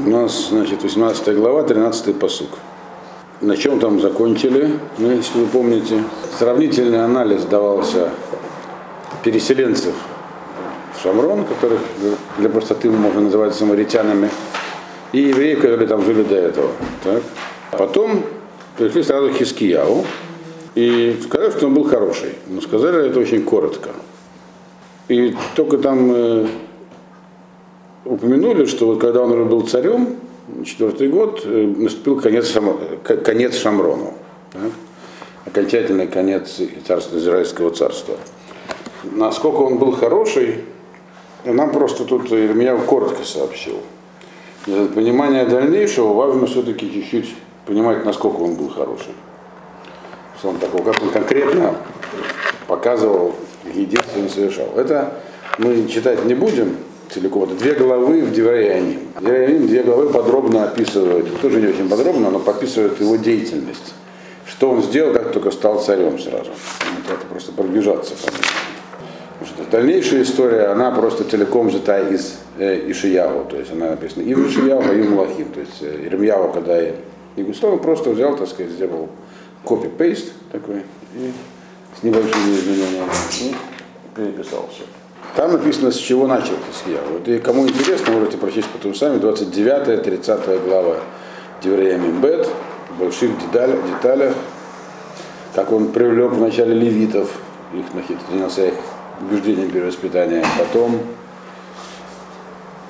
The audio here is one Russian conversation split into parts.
У нас, значит, 18 глава, 13 посук. На чем там закончили, ну, если вы помните. Сравнительный анализ давался переселенцев в Шамрон, которых для простоты можно называть самаритянами, и евреев, которые там жили до этого. Так? Потом пришли сразу к Хискияу и сказали, что он был хороший. Но сказали это очень коротко. И только там э, упомянули, что вот когда он уже был царем, четвертый год, э, наступил конец, конец Шамрону. Так? Окончательный конец царства, Израильского царства. Насколько он был хороший, нам просто тут меня коротко сообщил. Для понимания дальнейшего важно все-таки чуть-чуть понимать, насколько он был хороший. Что он такого, как он конкретно показывал, какие действия он совершал. Это мы читать не будем целиком. Две главы в Девраяним. Девраяним две главы подробно описывают, тоже не очень подробно, но подписывают его деятельность. Что он сделал, как только стал царем сразу. Это просто пробежаться. Дальнейшая история, она просто целиком взята из э, Ишияву, то есть она написана и в Ишияву, и в Млахим. То есть э, Ирмьяву, когда Егуслав просто взял, так сказать, сделал копи-пейст такой и с небольшими изменениями и переписал все. Там написано, с чего начал Хискияу. Вот и кому интересно, можете прочесть потом сами, 29-30 глава Девреямим Бет, в больших деталях, деталях, как он привлек вначале левитов, их занялся их убеждением перевоспитания, потом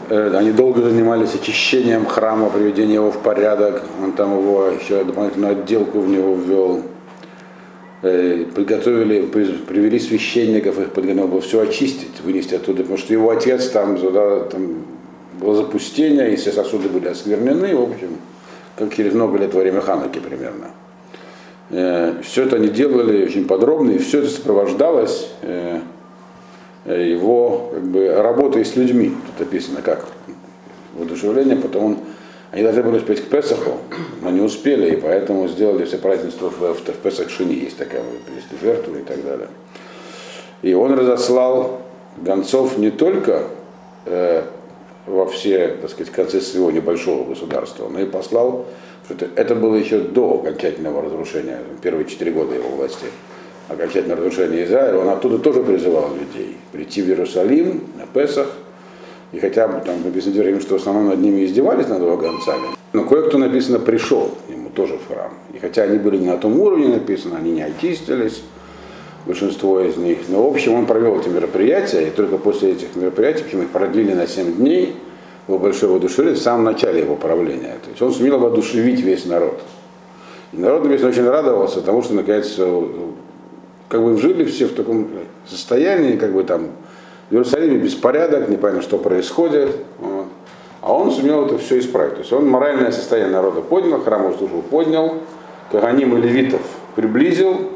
э, они долго занимались очищением храма, приведением его в порядок, он там его еще дополнительную отделку в него ввел, приготовили, привели священников, их подготовили, все очистить, вынести оттуда, потому что его отец там, туда, там было запустение, и все сосуды были осквернены, в общем, как через много лет во время Хануки примерно. Э, все это они делали очень подробно, и все это сопровождалось э, его как бы, работой с людьми. Тут описано как воодушевление, потом он они должны были успеть к Песаху, но не успели, и поэтому сделали все празднества в, в, в Песах есть такая принесли жертву и так далее. И он разослал гонцов не только э, во все, так сказать, концы своего небольшого государства, но и послал, что это, это было еще до окончательного разрушения, первые четыре года его власти, окончательного разрушения Израиля, он оттуда тоже призывал людей прийти в Иерусалим на Песах, и хотя бы там написано Дверим, что в основном над ними издевались над его гонцами, но кое-кто написано пришел к нему тоже в храм. И хотя они были не на том уровне написано, они не очистились, большинство из них. Но в общем он провел эти мероприятия, и только после этих мероприятий, почему их продлили на 7 дней, его большое воодушевление в самом начале его правления. То есть он сумел воодушевить весь народ. И народ, написано, очень радовался тому, что наконец как бы жили все в таком состоянии, как бы там в Иерусалиме беспорядок, непонятно, что происходит. Вот. А он сумел это все исправить. То есть он моральное состояние народа поднял, храмовую службу поднял, Каганим и левитов приблизил.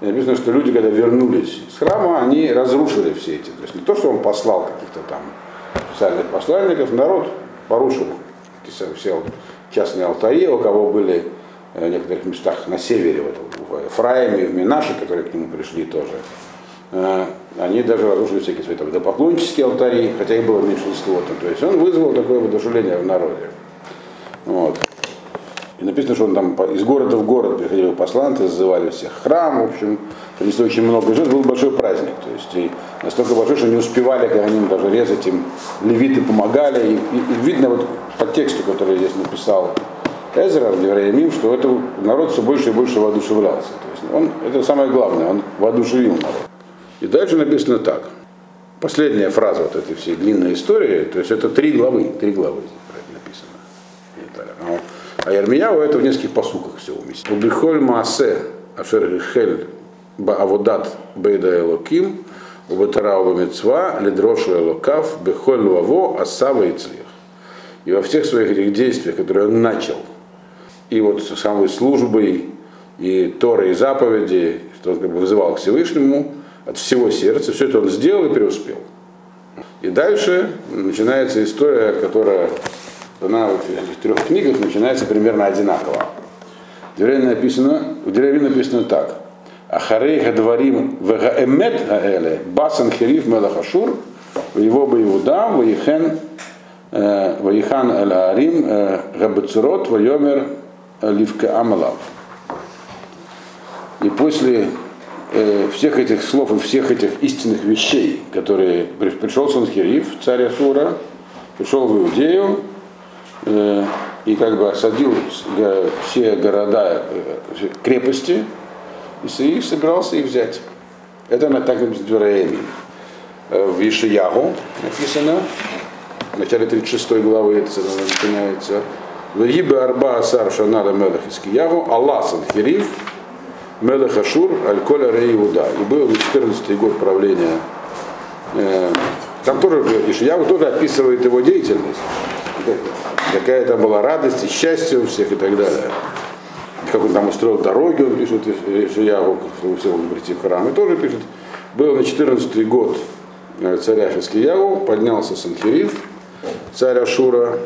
И написано, что люди, когда вернулись с храма, они разрушили все эти. То есть не то, что он послал каких-то там специальных посланников, народ порушил все частные алтари, у кого были в некоторых местах на севере, вот, в Эфраиме, в Минаше, которые к нему пришли тоже. Они даже разрушили всякие свои там, допоклоннические алтари, хотя их было меньшинство. То есть он вызвал такое воодушевление в народе. Вот. И написано, что он там из города в город приходили посланцы, зазывали всех храм, в общем, принесли очень много жертв, был большой праздник. То есть и настолько большой, что не успевали, как они даже резать им, левиты помогали. И, и, и видно вот по тексту, который здесь написал Эзра, Евреямим, что это народ все больше и больше воодушевлялся. То есть он, это самое главное, он воодушевил народ. И дальше написано так. Последняя фраза вот этой всей длинной истории, то есть это три главы, три главы написано. А Ермияу это в нескольких посуках все уместится. Убихоль маасе ашер рихель бааводат бейда элоким, убатарау мецва, ледрошу элокав, бехоль лаво, асава и цлих. И во всех своих этих действиях, которые он начал, и вот самой службой, и Торой, и заповеди, что он как бы вызывал к Всевышнему, от всего сердца, все это он сделал и преуспел. И дальше начинается история, которая она в этих трех книгах начинается примерно одинаково. В Деревне написано, в Деревне написано так. Ахарей гадварим вегаэмет гаэле басан хериф мелахашур его бы Иудам, Ваихен э, Ваихан Аль-Арим э, Габацурот Вайомер Ливка Амалав. И после э, всех этих слов и всех этих истинных вещей, которые пришел Санхириф, царь Асура, пришел в Иудею э, и как бы осадил все города, э, крепости, и собирался их взять. Это на так написано в Ишиягу написано, в начале 36 главы это начинается. Вегибе Арба Асар Шанада Мелах Аллах Санхириф, Мелех Ашур, Аль-Коля Рей Иуда. И был 14 год правления. Э, там тоже Ишиягу тоже описывает его деятельность. Какая там была радость и счастье у всех и так далее. Как он там устроил дороги, он пишет чтобы все могли прийти в храм. И тоже пишет, был на 14 год э, царя Хискиягу, поднялся Санхириф, царь Ашура,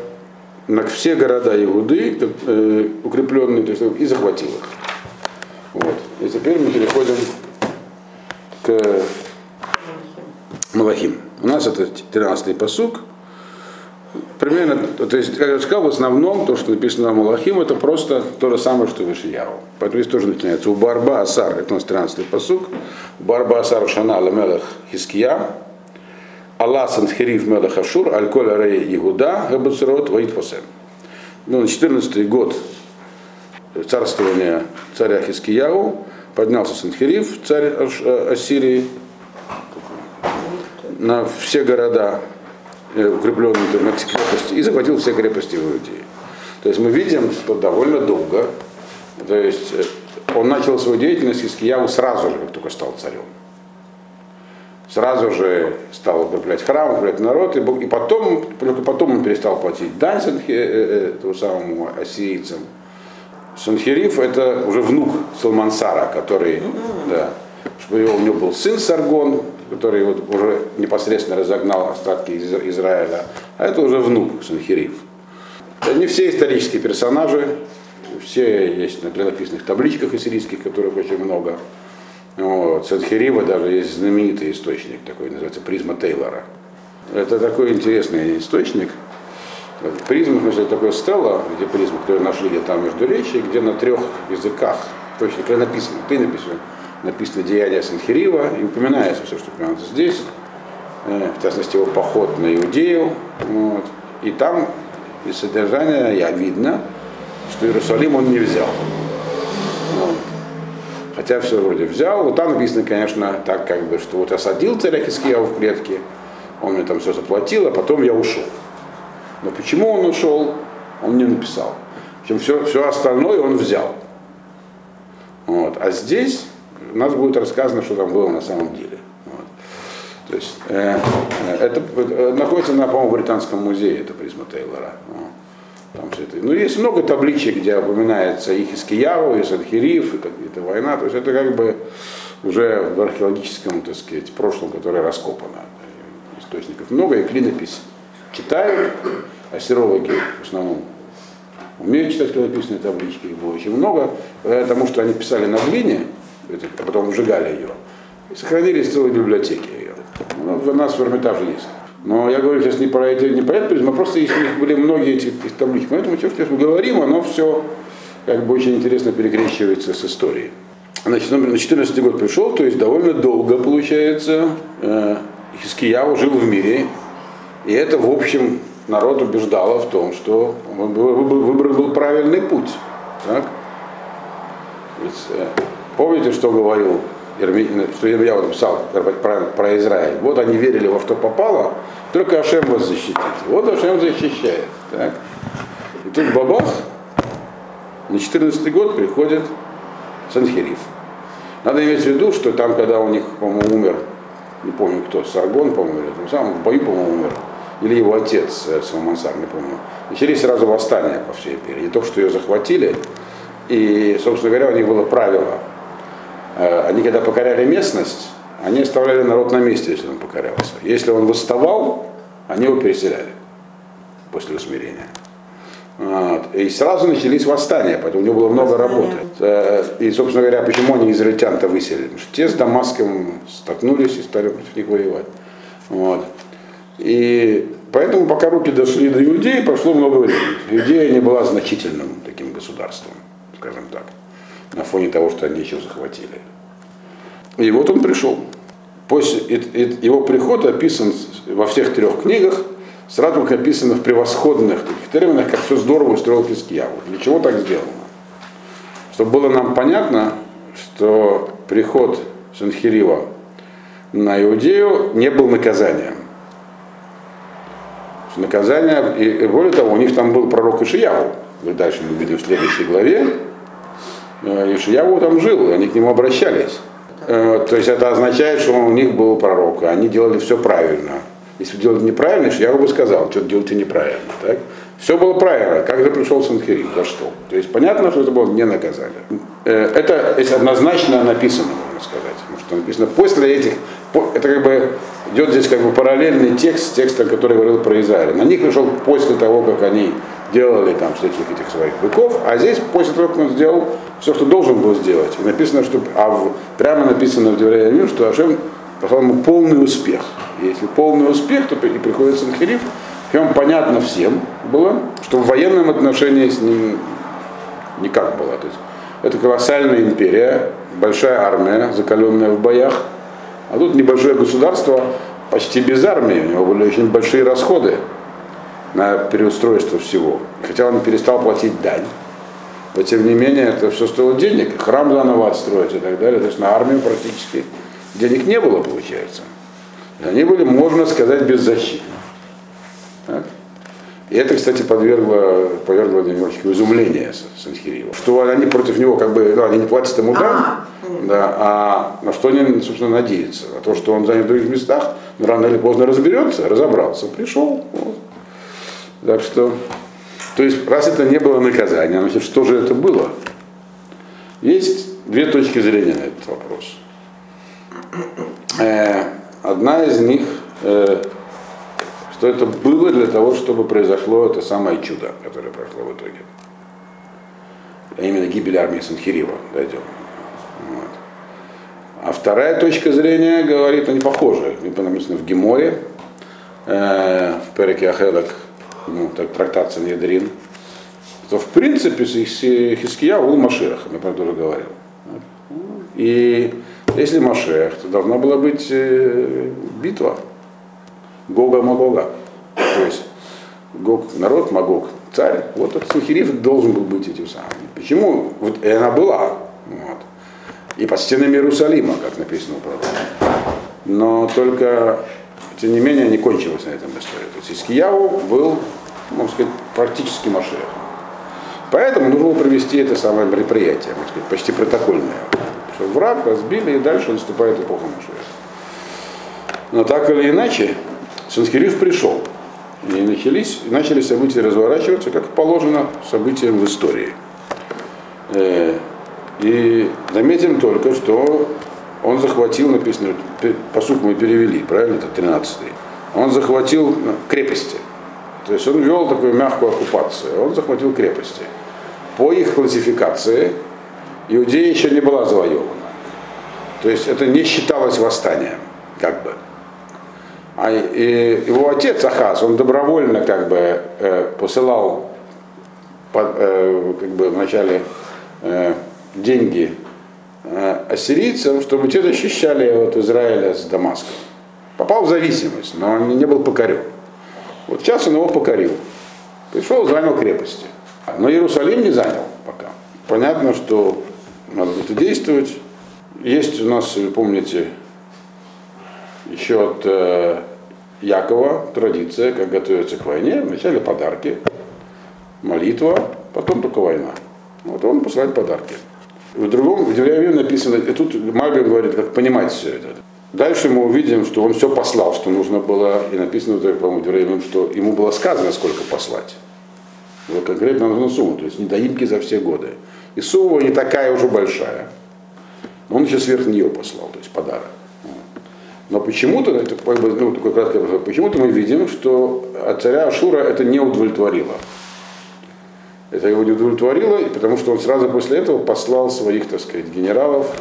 на все города Иуды, э, укрепленные, то есть, и захватил их. Вот. И теперь мы переходим к Малахим. У нас это 13-й посук. Примерно, то есть, как я сказал, в основном то, что написано в Малахим, это просто то же самое, что выше Яву. Поэтому здесь тоже начинается. У Барба Асар, это у нас 13-й посук. Барба Асар Шана Ламелах Хиския. Аллах Санхириф Мелах Ашур, Аль-Коль Рей Игуда, Габацурот, Ваид Фасем. Ну, на 14 год царствования царя Хискияу поднялся Санхириф, царь э, Ассирии, на все города, э, укрепленные на крепости, и захватил все крепости в Иудее. То есть мы видим, что довольно долго, то есть э, он начал свою деятельность Хискияу сразу же, как только стал царем. Сразу же стал укреплять храм, укреплять народ, и потом, только потом он перестал платить дань этому самому ассирийцам, Санхериф это уже внук Салмансара, который, да, что у него был сын Саргон, который вот уже непосредственно разогнал остатки из Израиля, а это уже внук Санхериф. Не все исторические персонажи, все есть на клинописных табличках ассирийских, которых очень много. Вот. Санхерива даже есть знаменитый источник, такой называется призма Тейлора. Это такой интересный источник, Призма, в смысле, такое стелла, где призма, которую нашли где там между речи, где на трех языках, точно, где написано, ты написано, написано деяние Санхирива, и упоминается все, что прямо здесь, э, в частности, его поход на Иудею, вот, и там из содержания я видно, что Иерусалим он не взял. Вот. Хотя все вроде взял. Вот там написано, конечно, так как бы, что вот осадил царя Хискияу в клетке, он мне там все заплатил, а потом я ушел. Но почему он ушел, он не написал. Причем все, все остальное он взял. Вот. А здесь у нас будет рассказано, что там было на самом деле. Вот. То есть э, это, это находится на, по-моему, Британском музее, это призма Тейлора. Там все это. Ну, есть много табличек, где упоминается и Хискияву, и Санхириф, и это война. То есть это как бы уже в археологическом, так сказать, прошлом, которое раскопано. Источников много, и клинопись читают, ассирологи в основном умеют читать клинописные таблички, их было очень много, потому что они писали на глине, а потом сжигали ее, и сохранились целые библиотеки ее. Ну, у нас в Эрмитаже есть. Но я говорю сейчас не про эти, не про это призм, а просто если у них были многие эти таблички. Поэтому все, что мы говорим, оно все как бы очень интересно перекрещивается с историей. Значит, на 14 год пришел, то есть довольно долго, получается, э, Хискияу жил в мире, и это, в общем, народ убеждало в том, что выбран был правильный путь. Так? Ведь, э, помните, что говорил Ирми, что я вот написал про, про Израиль? Вот они верили во что попало, только Ашем вас защитит. Вот Ашем защищает. Так? И тут бабах, на 14 год приходит Санхериф. Надо иметь в виду, что там, когда у них, по-моему, умер, не помню кто, Саргон, по-моему, или там сам, в бою, по-моему, умер, или его отец э, Салмансар, не помню, начались сразу восстания по всей империи. Не только что ее захватили, и, собственно говоря, у них было правило. Э, они, когда покоряли местность, они оставляли народ на месте, если он покорялся. Если он восставал, они его переселяли после усмирения. Вот. И сразу начались восстания, поэтому у него было много работы. Э, и, собственно говоря, почему они израильтян-то выселили? Потому что те с Дамаском столкнулись и стали против них воевать. Вот. И Поэтому пока руки дошли до Иудеи, прошло много времени. Иудея не была значительным таким государством, скажем так, на фоне того, что они еще захватили. И вот он пришел. После его приход описан во всех трех книгах, сразу как описано в превосходных таких терминах, как все здорово устроил Хискияву. Для чего так сделано? Чтобы было нам понятно, что приход Санхирива на Иудею не был наказанием. Наказание, и, и более того, у них там был пророк Ишияву. Дальше мы увидим в следующей главе. Э, Ишияву там жил, и они к нему обращались. Э, то есть это означает, что у них был пророк, и они делали все правильно. Если делали неправильно, я бы сказал, что делаете неправильно. Так? Все было правильно. Как же пришел Санхирим? За что? То есть понятно, что это было не наказание. Э, это однозначно написано, сказать. Потому что написано после этих. Это как бы идет здесь как бы параллельный текст с текстом, который говорил про Израиль. На них пришел после того, как они делали там всяких этих своих быков, а здесь после того, как он сделал все, что должен был сделать. И написано, что, а в, прямо написано в Деврея что Ашем послал ему полный успех. И если полный успех, то и приходит Санхериф, и он понятно всем было, что в военном отношении с ним никак было. То есть это колоссальная империя, большая армия, закаленная в боях, а тут небольшое государство, почти без армии, у него были очень большие расходы на переустройство всего. Хотя он перестал платить дань. Но тем не менее это все стоило денег, храм заново отстроить и так далее. То есть на армию практически денег не было, получается. Они были, можно сказать, беззащитны. Так? И это, кстати, подвергло, подвергло немножечко изумления Санхириева. Что они против него, как бы, ну, они не платят ему дань, а, да, а на что они, собственно, надеются? На то, что он занят в других местах, но рано или поздно разберется, разобрался, пришел. Вот. Так что, то есть, раз это не было наказание, значит, что же это было? Есть две точки зрения на этот вопрос. Э, одна из них, э, что это было для того, чтобы произошло это самое чудо, которое прошло в итоге. А именно гибель армии Санхирива дойдем. Вот. А вторая точка зрения говорит, они похожи. Написано в Геморе, э, в Переке Ахедок, ну, так, трактат Санедрин, то в принципе Хиския был Машех, я про это уже говорил. И если Машех, то должна была быть э, битва Гога-Магога. То есть Гог, народ, Магог, царь. Вот этот Санхириф должен был быть этим самым. Почему? Вот, и она была. Вот. И под стенами Иерусалима, как написано у пророка. Но только, тем не менее, не кончилась на этом история. То есть Искияу был, можно сказать, практически Машех. Поэтому нужно было провести это самое мероприятие, можно сказать, почти протокольное. Что враг разбили, и дальше наступает эпоха Машеха. Но так или иначе, Санхириф пришел. И начались, начали события разворачиваться, как положено событиям в истории. Э, и заметим только, что он захватил, написано, посуд мы перевели, правильно, это 13 -й. Он захватил крепости. То есть он вел такую мягкую оккупацию. Он захватил крепости. По их классификации Иудея еще не была завоевана. То есть это не считалось восстанием, как бы. А его отец Ахаз, он добровольно как бы э, посылал э, как бы вначале э, деньги ассирийцам, чтобы те защищали от Израиля с Дамаском. Попал в зависимость, но он не был покорен. Вот сейчас он его покорил. Пришел, занял крепости. Но Иерусалим не занял пока. Понятно, что надо будет действовать. Есть у нас, помните, еще от Якова традиция, как готовиться к войне. Вначале подарки, молитва, потом только война. Вот он посылает подарки. В другом, в Девлееве написано, и тут Мальбин говорит, как понимать все это. Дальше мы увидим, что он все послал, что нужно было, и написано, по-моему, Девлеевым, что ему было сказано, сколько послать. Вот конкретно нужно сумму, то есть недоимки за все годы. И сумма не такая уже большая. Он еще сверх нее послал, то есть подарок. Но почему-то, это ну, такой краткий вопрос, почему-то мы видим, что царя Ашура это не удовлетворило. Это его не удовлетворило, потому что он сразу после этого послал своих, так сказать, генералов,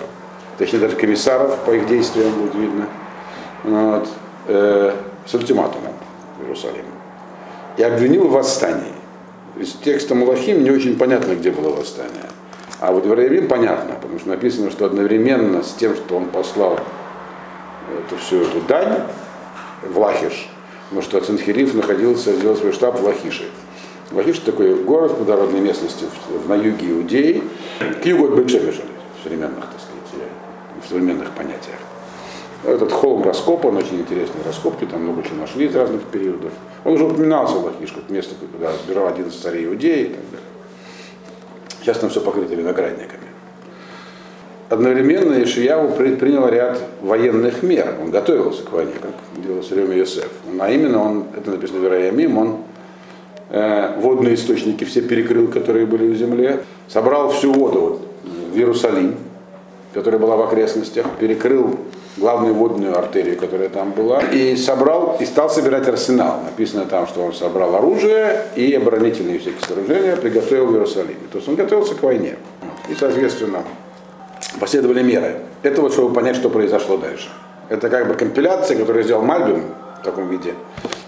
точнее даже комиссаров по их действиям будет видно, вот, э, с ультиматумом в Иерусалим. и обвинил в восстании. Из текста Малахим не очень понятно, где было восстание. А вот в Вараявим понятно, потому что написано, что одновременно с тем, что он послал эту всю эту дань в Лахиш, потому что Цинхириф находился, сделал свой штаб в Лахише. Лахиш такой город в плодородной местности в, на юге Иудеи, к югу от Бетшемеша, в современных, так сказать, в современных понятиях. Этот холм раскопан, очень интересные раскопки, там много чего нашли из разных периодов. Он уже упоминался в Лахиш, как место, куда сбежал один из царей Иудеи. Сейчас там все покрыто виноградниками. Одновременно Ишияу предпринял ряд военных мер. Он готовился к войне, как делал все время Йосеф. А именно, он, это написано в Ираямим, он э, водные источники все перекрыл, которые были в земле, собрал всю воду вот, в Иерусалим, которая была в окрестностях, перекрыл главную водную артерию, которая там была, и собрал, и стал собирать арсенал. Написано там, что он собрал оружие и оборонительные всякие сооружения, приготовил в Иерусалиме. То есть он готовился к войне. И, соответственно, последовали меры. Это вот, чтобы понять, что произошло дальше. Это как бы компиляция, которую сделал Мальбим в таком виде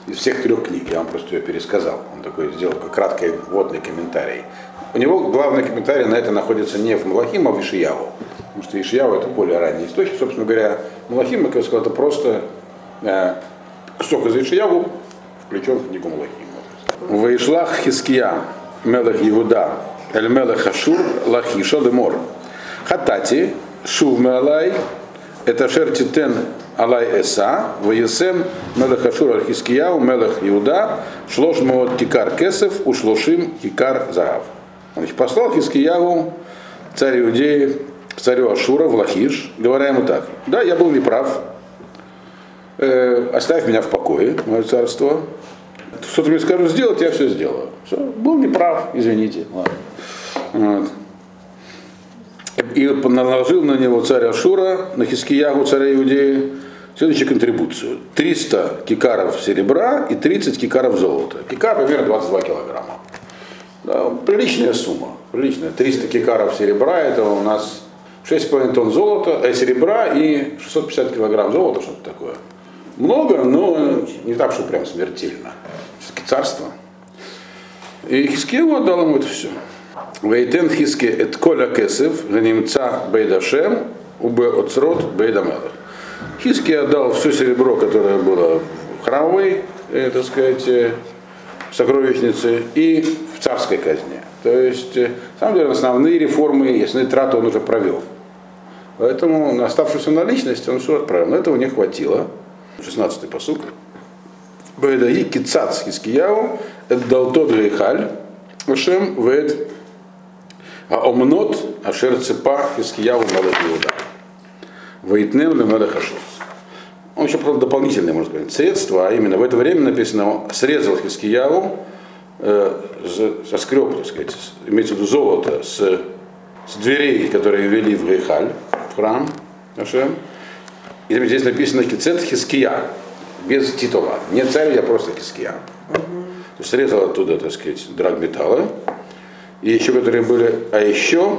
из всех трех книг. Я вам просто ее пересказал. Он такой сделал такой краткий вводный комментарий. У него главный комментарий на это находится не в Малахим, а в Ишияву. Потому что Ишияу это более ранний источник. Собственно говоря, Малахим, как я сказал, это просто э, кусок из Ишияву включен в книгу Малахим. Ваишлах Хиския, Мелех Иуда, Эль Мелех Ашур, Лахиша Лемор. Хатати, Шув Мелай, это Шертитен Алай Эса, Ваесем, Мелех Ашур Аль-Хискияу, Мелех Иуда, Шлош Моот Кикар Кесев, Ушлошим Кикар Заав. Значит, послал Хискияву, царь Иудеи, царю Ашура в Лахиш, говоря ему так, да, я был неправ, э, оставь меня в покое, мое царство, что ты мне скажешь сделать, я все сделаю. Все, был неправ, извините. Ладно. Вот. И наложил на него царь Ашура, на Хискиягу, царя Иудеи, следующую контрибуцию. 300 кикаров серебра и 30 кикаров золота. Кикар примерно 22 килограмма. Да, приличная сумма. Приличная. 300 кикаров серебра, это у нас 6,5 тонн золота, э, серебра и 650 килограмм золота, что-то такое. Много, но не так, что прям смертельно. Все-таки царство. И Хискеву отдал ему это все. Вейтен хиске эт коля кесев, немца бейдашем, убе оцрот бейдамелах. Хиски отдал все серебро, которое было в храмовой, э, так сказать, э, сокровищнице и в царской казне. То есть, э, на самом деле, основные реформы, основные траты он уже провел. Поэтому на оставшуюся наличность он все отправил. Но этого не хватило. 16-й посук. Бедаи кицац хискияу, это дал тот гейхаль, Ашем вед а омнот ашер цепа хискияу мелех Иуда. Вейтнем ле мелех ашур. Он еще правда дополнительное, можно сказать, средство, а именно в это время написано, срезал Хискияву, э, соскреб, так сказать, имеется в виду золото с, с дверей, которые вели в Гейхаль, в храм Ашем. И здесь написано Кицет Хиския, без титула. Не царь, я просто Хиския. Срезал оттуда, так сказать, драгметаллы. И еще которые были, а еще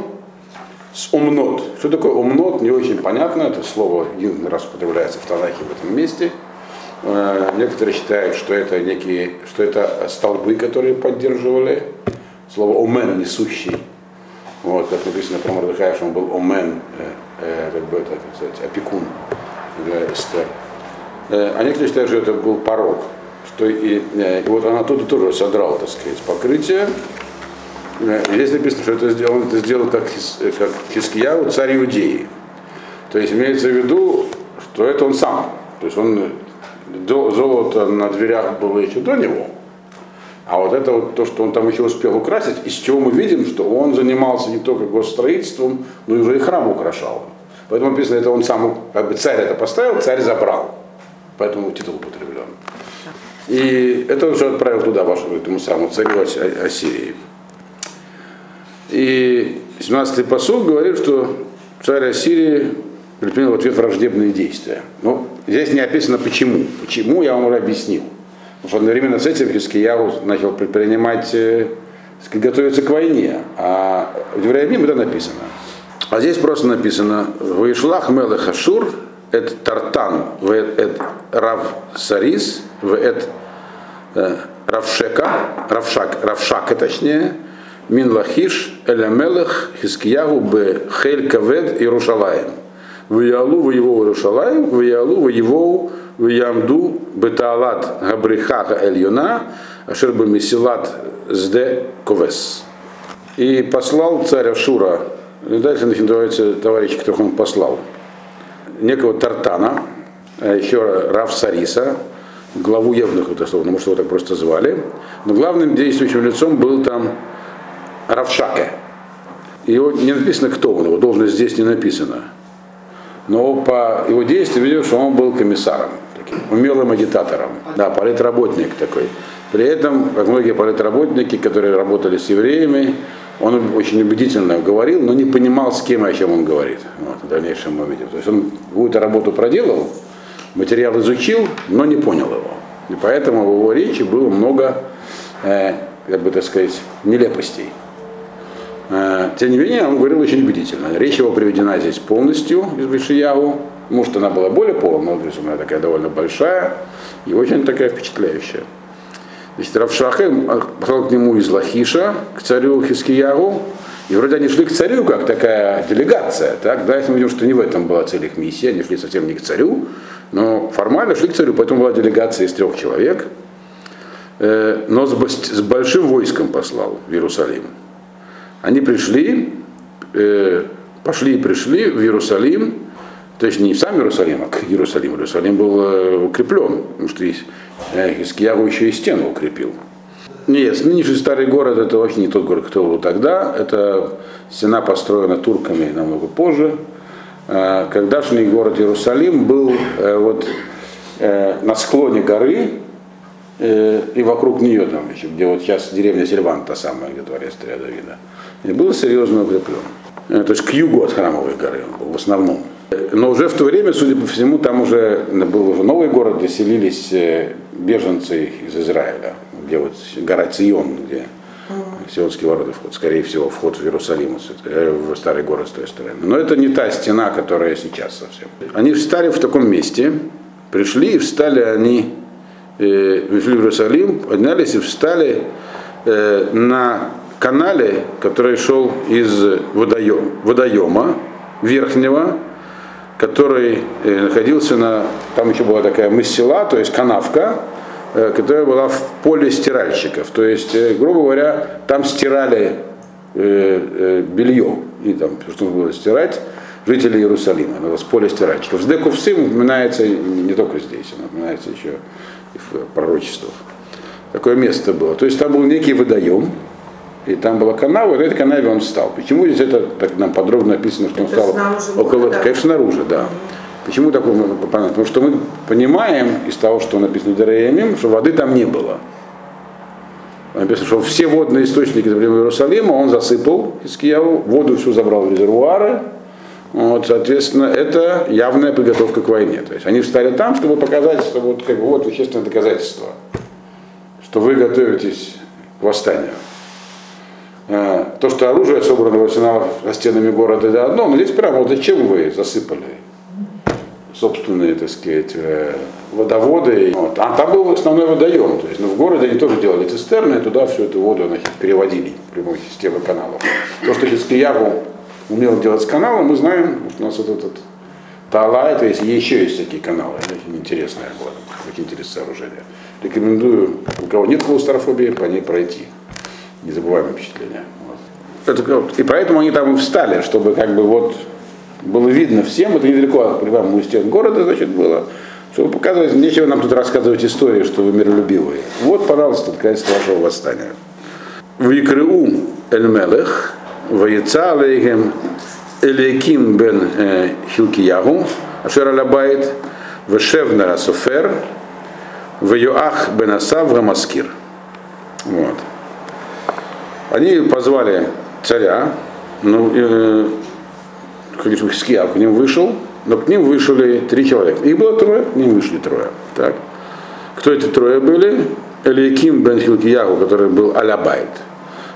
с умнот. Что такое умнот, не очень понятно. Это слово единственный раз употребляется в Танахе в этом месте. Э, некоторые считают, что это некие, что это столбы, которые поддерживали. Слово омен несущий. Вот, как написано про Мордыхая, что он был омен, э, э, как бы это, так сказать, опекун для Эстер. Э, а некоторые считают, что это был порог. Что и, э, и вот он оттуда тоже содрал, так сказать, покрытие. Э, здесь написано, что это сделал, это сделал как, как Хискияу, царь Иудеи. То есть имеется в виду, что это он сам. То есть он золото на дверях было еще до него. А вот это вот то, что он там еще успел украсить, из чего мы видим, что он занимался не только госстроительством, но и уже и храм украшал. Поэтому написано, это он сам, как бы царь это поставил, царь забрал. Поэтому титул употреблен. И это он уже отправил туда, вашему этому самому царю Ассирии. И 17-й посуд говорит, что царь Ассирии предпринял в ответ враждебные действия. Но здесь не описано почему. Почему, я вам уже объяснил. Потому что одновременно с этим Хискияу начал предпринимать, э, готовиться к войне. А в Девраямим это написано. А здесь просто написано «Ваишлах мелех Ашур, эт Тартан, эт Рав Сарис, эт э, Равшека, Равшак, Равшака точнее, Мин Лахиш, Элямелех, Хискиягу, Б, Хель Кавед, Иерушалаем. Виялу воеву Иерушалаем, Виялу воеву Виямду, Бетаалат Габрихаха Эльюна, Ашер Месилат Зде Ковес. И послал царь Ашура, дальше называется товарищ, которых он послал, некого Тартана, а еще Рав Сариса, главу Евнуха, дословно, может его так просто звали. Но главным действующим лицом был там Равшаке. Его не написано, кто он, его должность здесь не написано. Но по его действиям видим, что он был комиссаром, таким, умелым агитатором. Да, политработник такой. При этом, как многие политработники, которые работали с евреями, он очень убедительно говорил, но не понимал, с кем и о чем он говорит. Вот, в дальнейшем мы видим. То есть он какую-то работу проделал, материал изучил, но не понял его. И поэтому в его речи было много, э, как бы так сказать, нелепостей. Э, тем не менее, он говорил очень убедительно. Речь его приведена здесь полностью из Бешиягу. Может, она была более полная, но она такая довольно большая и очень такая впечатляющая. Значит, Равшахе пошел к нему из Лахиша, к царю Хискиягу, и вроде они шли к царю, как такая делегация. Так? Да, если мы видим, что не в этом была цель их миссии, они шли совсем не к царю, но формально шли к царю, поэтому была делегация из трех человек, э, но с большим войском послал в Иерусалим. Они пришли, э, пошли и пришли в Иерусалим, то есть не в сам Иерусалим, а к Иерусалиму. Иерусалим был э, укреплен, потому что Хискиягу еще и стену укрепил. Нет, нынешний старый город это вообще не тот город, кто был тогда. Это стена построена турками намного позже. Э, Когда-шний город Иерусалим был э, вот э, на склоне горы и вокруг нее, там, еще, где вот сейчас деревня Сильван, та самая, где дворец Царя и был серьезно укреплен. То есть к югу от храмовой горы он был в основном. Но уже в то время, судя по всему, там уже был уже новый город, где селились беженцы из Израиля, где вот гора Цион, где Сионские ворота вход, скорее всего, вход в Иерусалим, э, в старый город с той стороны. Но это не та стена, которая сейчас совсем. Они встали в таком месте, пришли и встали они, э, пришли в Иерусалим, поднялись и встали э, на канале, который шел из водоем, водоема верхнего, который э, находился на, там еще была такая мыссела, то есть канавка, Э, которая была в поле стиральщиков. То есть, э, грубо говоря, там стирали белье, и там, что было стирать, жители Иерусалима, это с поле стиральщиков. С Декувсим упоминается не только здесь, он упоминается еще и в пророчествах. Такое место было. То есть там был некий водоем, и там была канава, вот в этой канаве он встал. Почему здесь это так нам подробно написано, что он это встал около, да? конечно, снаружи, да. Почему такое понятно? Потому что мы понимаем из того, что написано Дереемим, что воды там не было. Написано, что все водные источники Иерусалима он засыпал из Киеву, воду всю забрал в резервуары. Вот, соответственно, это явная подготовка к войне. То есть они встали там, чтобы показать, что вот, как бы, вот вещественное доказательство, что вы готовитесь к восстанию. А, то, что оружие собрано арсенал стенами города, это одно, но здесь прямо вот зачем вы засыпали собственные, так сказать, э, водоводы. Вот. А там был основной водоем. То есть, ну, в городе они тоже делали цистерны, и туда всю эту воду значит, переводили прямой системы каналов. То, что Хискиягу умел делать с каналом, мы знаем, у нас вот этот Тала, это есть, еще есть такие каналы, очень интересная была, очень интересное сооружение. Рекомендую, у кого нет клаустрофобии, по ней пройти. Незабываемое впечатление. Вот. Это, и поэтому они там и встали, чтобы как бы вот было видно всем, это недалеко от прямо у стен города, значит, было, чтобы показывать, нечего нам тут рассказывать истории, что вы миролюбивые. Вот, пожалуйста, доказательство вашего восстания. В Икрыу Эль-Мелех, Ваица Алейхем Элейким бен э, Хилкиягу, Ашер Алабайт, Вешевна Софер, Ваюах бен Асав Рамаскир. Вот. Они позвали царя, ну, э, Хиския к ним вышел, но к ним вышли три человека. Их было трое, к ним вышли трое. Так. Кто эти трое были? Элиаким бен Хилкиягу, который был Алябайт.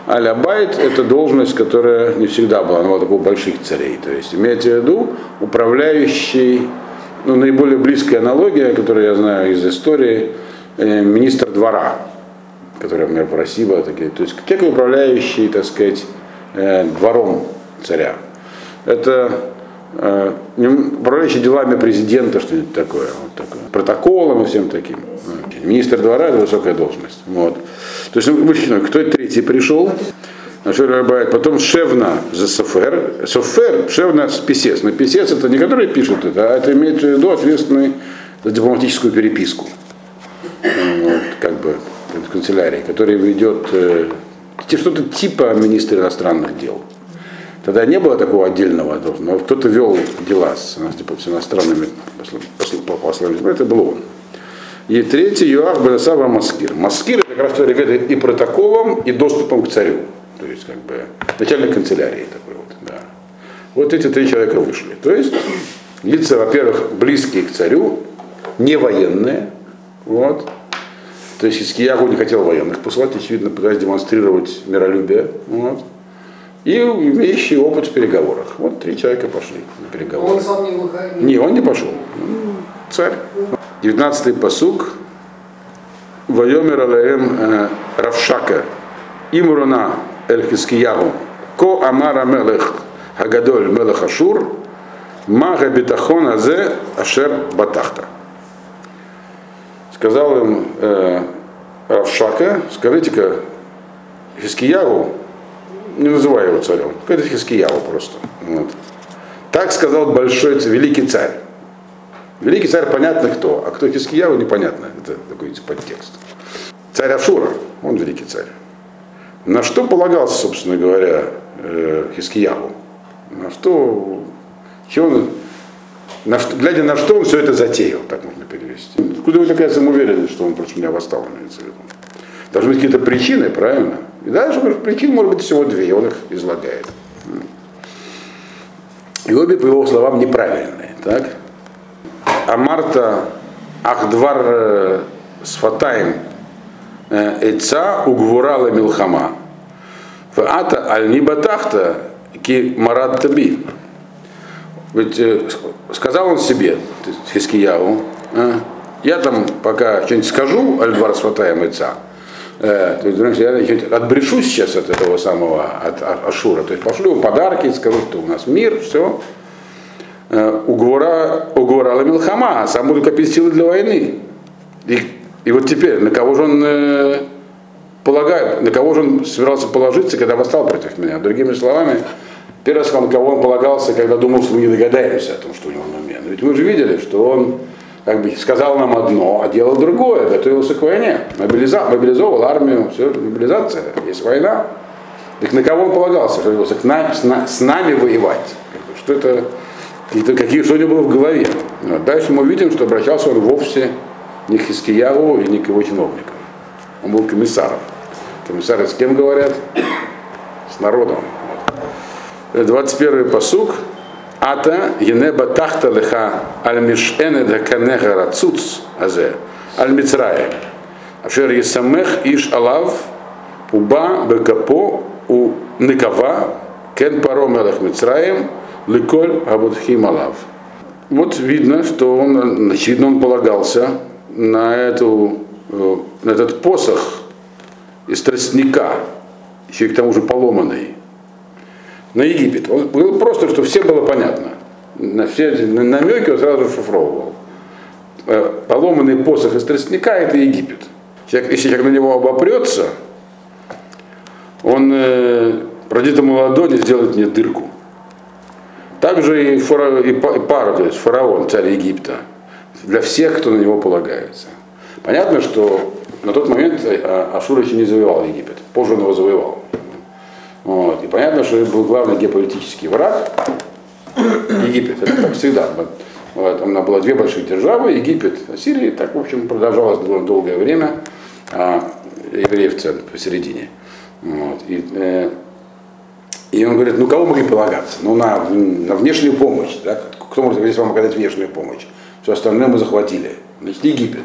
Алябайт – это должность, которая не всегда была, она была такой больших царей. То есть, имеется в виду, управляющий, ну, наиболее близкая аналогия, которую я знаю из истории, э, министр двора, который, например, Просиба, такие, то есть те, управляющие, так сказать, э, двором царя. Это э, управляющий делами президента, что-нибудь такое, вот такое, протоколом и всем таким. Министр двора это высокая должность. Вот. То есть, ну, кто третий пришел? Потом Шевна за Софер. Софер, Шевна с писец. Но писец это не который пишет это, а это имеется в виду ответственный за дипломатическую переписку. Вот, как бы в канцелярии, который ведет э, что-то типа министра иностранных дел. Тогда не было такого отдельного, но кто-то вел дела с, с иностранными послами. Это был он. И третий Юах Бенесава Маскир. Маскир как раз ведает и протоколом, и доступом к царю. То есть, как бы, начальник канцелярии такой вот, да. Вот эти три человека вышли. То есть, лица, во-первых, близкие к царю, не военные, вот. То есть Искиягу не хотел военных послать, очевидно, пытаясь демонстрировать миролюбие. Вот. И имеющий опыт в переговорах. Вот три человека пошли на переговоры. Он сам не выходил? Не, он не пошел. Царь. 19-й посук. Вайомер Алаем э, Равшака. Имруна Эль Хискиягу. Ко Амара Мелех Хагадоль Мелех Ашур. Мага Битахон Азе Ашер Батахта. Сказал им э, Равшака, скажите-ка, Хискиягу, не называй его царем, скажите Хискиягу просто. Вот. Так сказал большой великий царь. Великий царь понятно кто, а кто Хискияву непонятно. Это такой подтекст. Царь Ашура, он великий царь. На что полагался, собственно говоря, э, Хискияву? На что, что он, на глядя на что он все это затеял, так можно перевести. Куда вы такая самоуверенность, что он против меня восстал, имеется в? Должны быть какие-то причины, правильно? И дальше причин может быть всего две, он их излагает. И обе, по его словам, неправильные. Так? Амарта Ахдвар э, Сфатаем Эйца Угвурала Милхама. Фаата Аль Нибатахта Ки Марат Таби. Ведь э, сказал он себе, Хискияву, я там пока что-нибудь скажу, Альдвар Сфатаем Эйца, то есть, я отбрешу сейчас от этого самого, от Ашура. То есть пошлю ему подарки, скажу, что у нас мир, все, угора, угора Милхама, а сам буду копить силы для войны. И, и вот теперь, на кого же он э, полагает, на кого же он собирался положиться, когда восстал против меня? Другими словами, первый на кого он полагался, когда думал, что мы не догадаемся о том, что у него на уме. Но ведь мы же видели, что он как бы сказал нам одно, а делал другое, готовился к войне, мобилиза, мобилизовал армию, все, мобилизация, есть война. Так на кого он полагался, что он с, нами, с, нами воевать? Что это какие, какие, что у него было в голове. Вот. Дальше мы видим, что обращался он вовсе не к Хискияву и не к его чиновникам. Он был комиссаром. Комиссары с кем говорят? С народом. Вот. 21 посук. Ата енеба тахта леха аль мишене даканеха рацуц азе аль мицрае. Ашер есамех иш алав уба бекапо у никава кен паро мелех мицраем Ликоль Абудхим Алав. Вот видно, что он, очевидно, он полагался на, эту, э, на этот посох из тростника, еще и к тому же поломанный, на Египет. Он был просто, чтобы всем было понятно. На все намеки он сразу шифровывал. Э, поломанный посох из тростника – это Египет. Если человек на него обопрется, он э, ладони, сделает мне дырку. Также и, фара, и пара, то есть фараон, царь Египта, для всех, кто на него полагается. Понятно, что на тот момент э, Ашур еще не завоевал Египет, позже он его завоевал. Вот. И понятно, что был главный геополитический враг Египет. Это как всегда. Вот. Там было две больших державы, Египет, Сирия. Так, в общем, продолжалось долгое время, а евреи в центре, посередине. Вот. И, э, и он говорит, ну кого могли полагаться? Ну на, на внешнюю помощь. Да? Кто может здесь вам оказать внешнюю помощь? Все остальное мы захватили. Значит, Египет.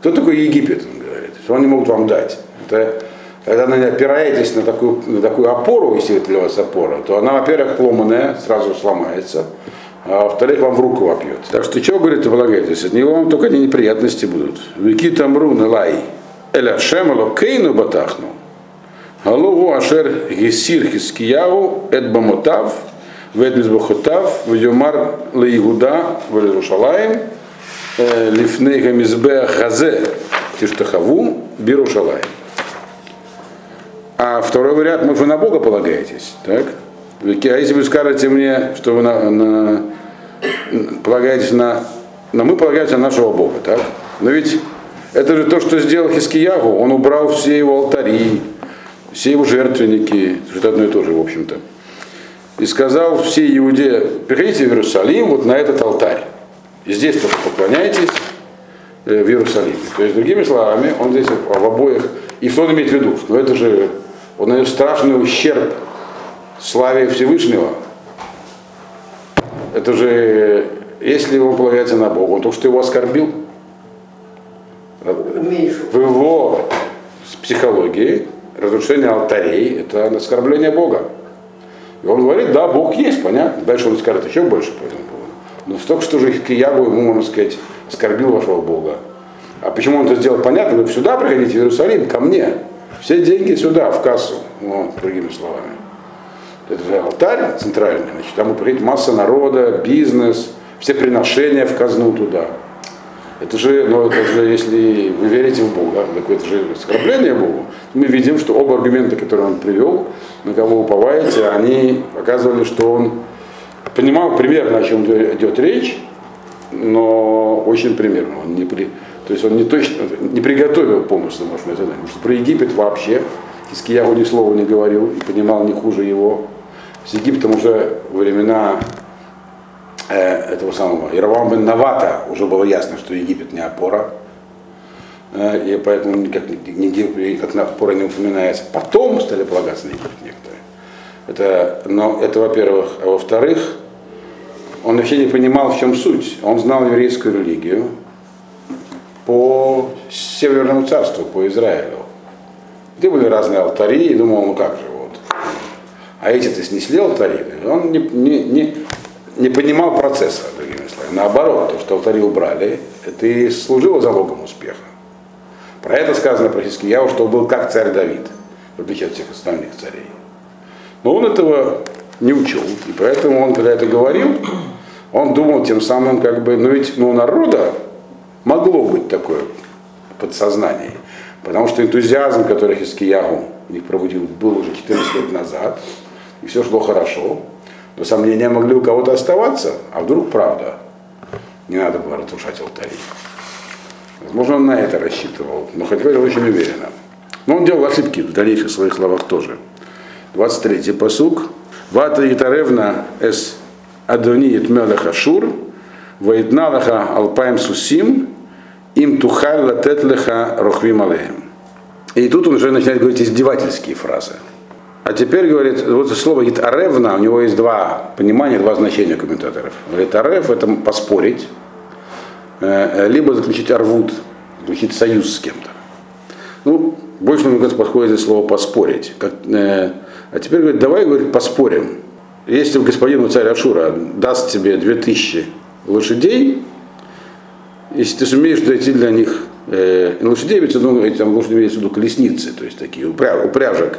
Кто такой Египет? Он говорит. Что они могут вам дать? Это, когда вы опираетесь на такую, на такую опору, если это для вас опора, то она, во-первых, ломаная, сразу сломается. а во-вторых, вам в руку вопьет. Так что чего, говорит, полагаетесь? От него вам только неприятности будут. Вики тамрун элай. Эля шемало кейну батахну. Галугу ашер гесир хискияу эт бамотав, вет мизбахотав, вьюмар леигуда в Иерушалаем, лифней гамизбе хазе тиштахаву бирушалаем. А второй вариант, может, вы на Бога полагаетесь, так? А если вы скажете мне, что вы на, на, полагаетесь на, на мы полагаемся на нашего Бога, так? Но ведь это же то, что сделал Хискиягу, он убрал все его алтари, все его жертвенники, это одно и то же, в общем-то. И сказал все иудеи, приходите в Иерусалим вот на этот алтарь. И здесь только поклоняйтесь э, в Иерусалиме. То есть, другими словами, он здесь в обоих, и что он имеет в виду? Но это же, он нанес страшный ущерб славе Всевышнего. Это же, если он полагается на Бога, он то, что его оскорбил. Уменьшил. В его психологии разрушение алтарей – это оскорбление Бога. И он говорит, да, Бог есть, понятно. Дальше он скажет еще больше по этому поводу. Но столько что же Киягу ему, можно сказать, оскорбил вашего Бога. А почему он это сделал, понятно, вы сюда приходите, в Иерусалим, ко мне. Все деньги сюда, в кассу, вот, другими словами. Это же алтарь центральный, значит, там будет масса народа, бизнес, все приношения в казну туда. Это же, ну, это же, если вы верите в Бога, так это же оскорбление Богу. Мы видим, что оба аргумента, которые он привел, на кого уповаете, они показывали, что он понимал примерно, о чем идет речь, но очень примерно. Он не при, то есть он не точно не приготовил помысл может, задание. Потому что про Египет вообще Хискиягу ни слова не говорил и понимал не хуже его. С Египтом уже времена э, этого самого Яровам бен Навата уже было ясно, что Египет не опора. Э, и поэтому никак, нигде как на опора не упоминается. Потом стали полагаться на Египет некоторые. Это, но это во-первых. А во-вторых, он вообще не понимал, в чем суть. Он знал еврейскую религию по Северному царству, по Израилю. Где были разные алтари, и думал, ну как же, вот. А эти-то снесли алтари. Он не, не, не, не понимал процесса, другими словами. Наоборот, то, что алтари убрали, это и служило залогом успеха. Про это сказано про Хискияу, что он был как царь Давид, в отличие от всех остальных царей. Но он этого не учел. И поэтому он, когда это говорил, он думал тем самым, как бы, ну ведь ну, у народа могло быть такое подсознание. Потому что энтузиазм, который Хискиягу у них проводил, был уже 14 лет назад, и все шло хорошо. Но сомнения могли у кого-то оставаться, а вдруг правда. Не надо было разрушать алтари. Возможно, он на это рассчитывал, но хоть говорил очень уверенно. Но он делал ошибки в дальнейших своих словах тоже. 23-й посук. Вата Итаревна эс Адони Мелеха Шур, Ваидналаха Алпаем Сусим, им тухаль латет леха рохвим алеем. И тут он уже начинает говорить издевательские фразы. А теперь говорит, вот слово говорит, аревна, у него есть два понимания, два значения комментаторов. Говорит, арев это поспорить, э, либо заключить арвуд, заключить союз с кем-то. Ну, больше, мне кажется, подходит здесь слово поспорить. Как, э, а теперь говорит, давай, говорит, поспорим. Если господин царь Ашура даст тебе 2000 лошадей, если ты сумеешь найти для них э, лошадей, ведь ну, там лошади имеется в виду колесницы, то есть такие упря, упряжек,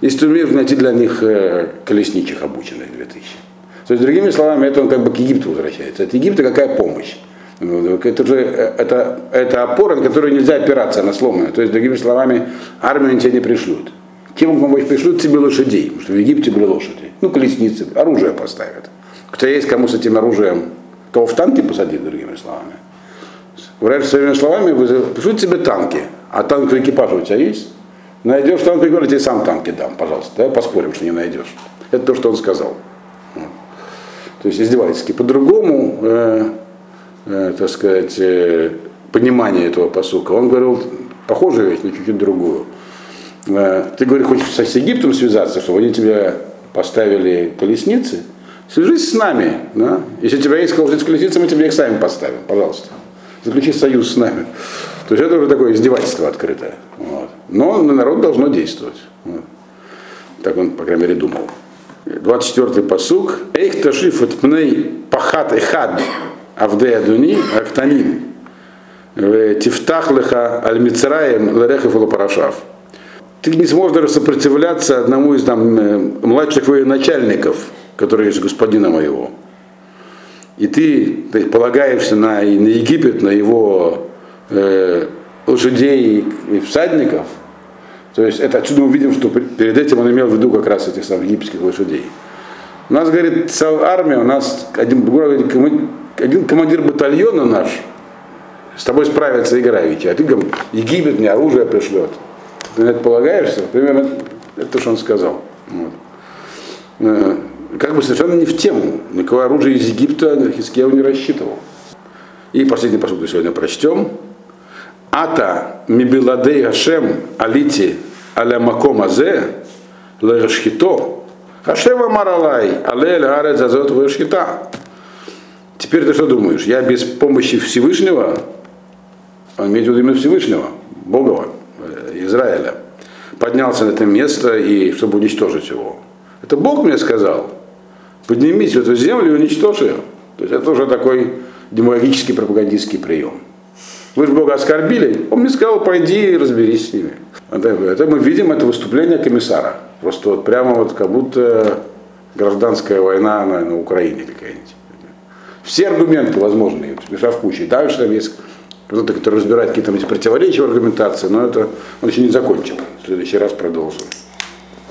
если ты умеешь найти для них э, колесничих обученных 2000. То есть, другими словами, это он как бы к Египту возвращается. От Египта какая помощь? Ну, это же э, это, это опора, на которую нельзя опираться, она сломана. То есть, другими словами, армию тебе не пришлют. Тем помощь пришлют тебе лошадей, потому что в Египте были лошади. Ну, колесницы, оружие поставят. Кто есть, кому с этим оружием, того в танки посадить, другими словами. Говорят своими словами, пришлют тебе танки, а танковый экипаж у тебя есть? Найдешь танковый экипаж, тебе сам танки дам, пожалуйста. Давай поспорим, что не найдешь. Это то, что он сказал. То есть издевательски. По-другому, э, э, так сказать, э, понимание этого посука. Он говорил похожую вещь, но чуть-чуть другую. Э, ты, говоришь, хочешь с Египтом связаться, чтобы они тебе поставили колесницы? Свяжись с нами. Да? Если у тебя есть колесницы, мы тебе их сами поставим, пожалуйста заключи союз с нами. То есть это уже такое издевательство открытое. Вот. Но на народ должно действовать. Вот. Так он, по крайней мере, думал. 24-й посук. Эйх ташиф пней пахат эхад авде адуни актаним. Тифтах леха аль мицраем лерехев. Ты не сможешь даже сопротивляться одному из там э, младших военачальников, который есть господина моего. И ты, ты полагаешься на, на Египет, на его э, лошадей и всадников, то есть это отсюда мы видим, что перед этим он имел в виду как раз этих самых египетских лошадей. У нас, говорит, армия, у нас один, один командир батальона наш с тобой справится играете, а ты говорит, Египет мне оружие пришлет. Ты на это полагаешься? Примерно это то, что он сказал. Вот. Как бы совершенно не в тему. Никакого оружия из Египта Хискеев не рассчитывал. И последний посуд сегодня прочтем. Ата мибиладей Ашем алити аля маком азе лешхито. Ашем амаралай але гарет зазот вешхита. Теперь ты что думаешь? Я без помощи Всевышнего, он имеет в виду именно Всевышнего, Бога, э, Израиля, поднялся на это место, и чтобы уничтожить его. Это Бог мне сказал, поднимись в эту землю и уничтожь ее. То есть это уже такой демагогический пропагандистский прием. Вы же Бога оскорбили, он мне сказал, пойди и разберись с ними. Это, мы видим, это выступление комиссара. Просто вот прямо вот как будто гражданская война на, на Украине какая-нибудь. Все аргументы возможные, смешав кучу. Дальше там есть кто-то, который разбирает какие-то противоречия в аргументации, но это он еще не закончил. В следующий раз продолжим.